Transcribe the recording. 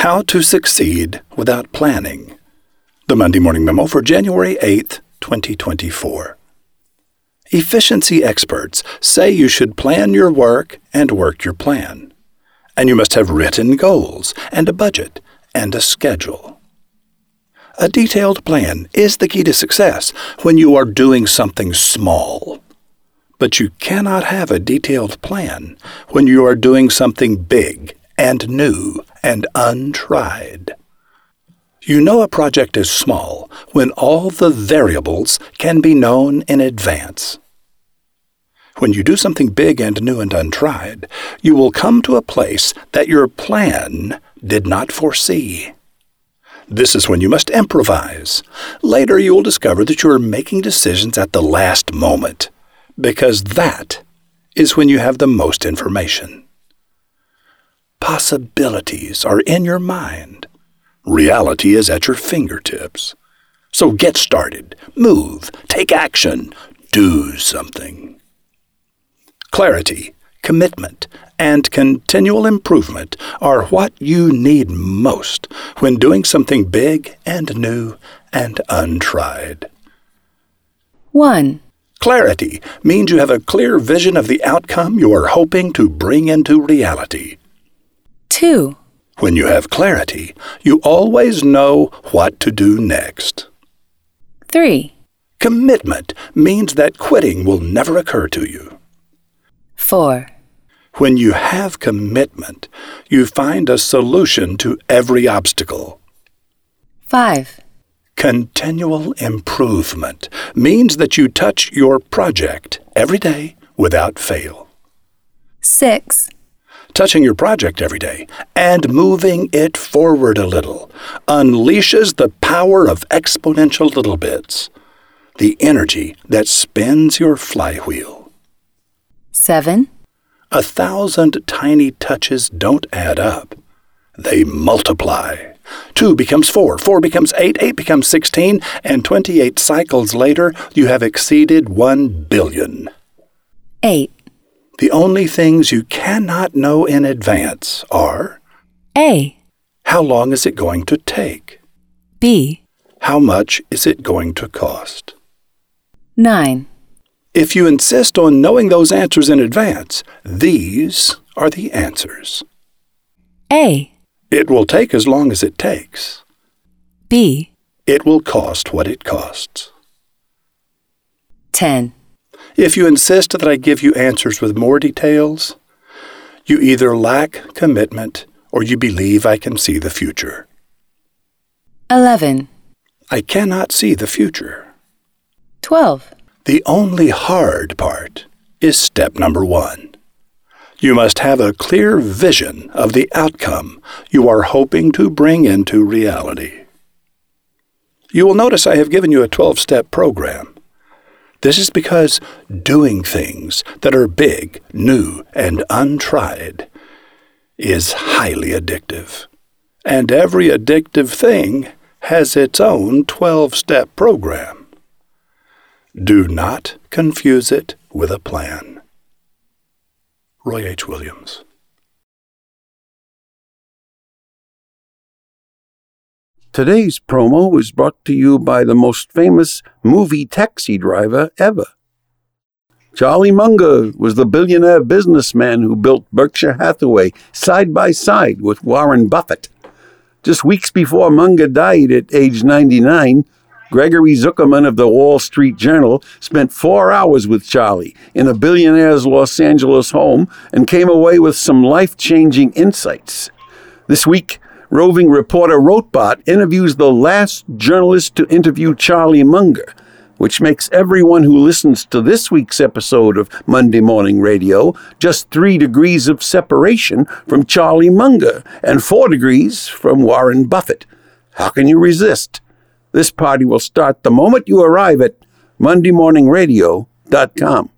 How to Succeed Without Planning. The Monday Morning Memo for January 8th, 2024. Efficiency experts say you should plan your work and work your plan. And you must have written goals and a budget and a schedule. A detailed plan is the key to success when you are doing something small. But you cannot have a detailed plan when you are doing something big and new and untried. You know a project is small when all the variables can be known in advance. When you do something big and new and untried, you will come to a place that your plan did not foresee. This is when you must improvise. Later, you will discover that you are making decisions at the last moment, because that is when you have the most information possibilities are in your mind. Reality is at your fingertips. So get started, move, take action, do something. Clarity, commitment, and continual improvement are what you need most when doing something big and new and untried. 1. Clarity means you have a clear vision of the outcome you are hoping to bring into reality. 2. When you have clarity, you always know what to do next. 3. Commitment means that quitting will never occur to you. 4. When you have commitment, you find a solution to every obstacle. 5. Continual improvement means that you touch your project every day without fail. 6. Touching your project every day and moving it forward a little unleashes the power of exponential little bits, the energy that spins your flywheel. 7. A thousand tiny touches don't add up, they multiply. Two becomes four, four becomes eight, eight becomes sixteen, and 28 cycles later, you have exceeded one billion. 8. The only things you cannot know in advance are A. how long is it going to take? B. How much is it going to cost? 9. If you insist on knowing those answers in advance, these are the answers. A. It will take as long as it takes. B. It will cost what it costs. 10. If you insist that I give you answers with more details, you either lack commitment or you believe I can see the future. 11. I cannot see the future. 12. The only hard part is step number one. You must have a clear vision of the outcome you are hoping to bring into reality. You will notice I have given you a 12 step program. This is because doing things that are big, new, and untried is highly addictive. And every addictive thing has its own 12 step program. Do not confuse it with a plan. Roy H. Williams. Today's promo was brought to you by the most famous movie taxi driver ever. Charlie Munger was the billionaire businessman who built Berkshire Hathaway side by side with Warren Buffett. Just weeks before Munger died at age 99, Gregory Zuckerman of the Wall Street Journal spent four hours with Charlie in a billionaire's Los Angeles home and came away with some life changing insights. This week, roving reporter Rotbot interviews the last journalist to interview Charlie Munger, which makes everyone who listens to this week's episode of Monday Morning Radio just three degrees of separation from Charlie Munger and four degrees from Warren Buffett. How can you resist? This party will start the moment you arrive at MondayMorningRadio.com.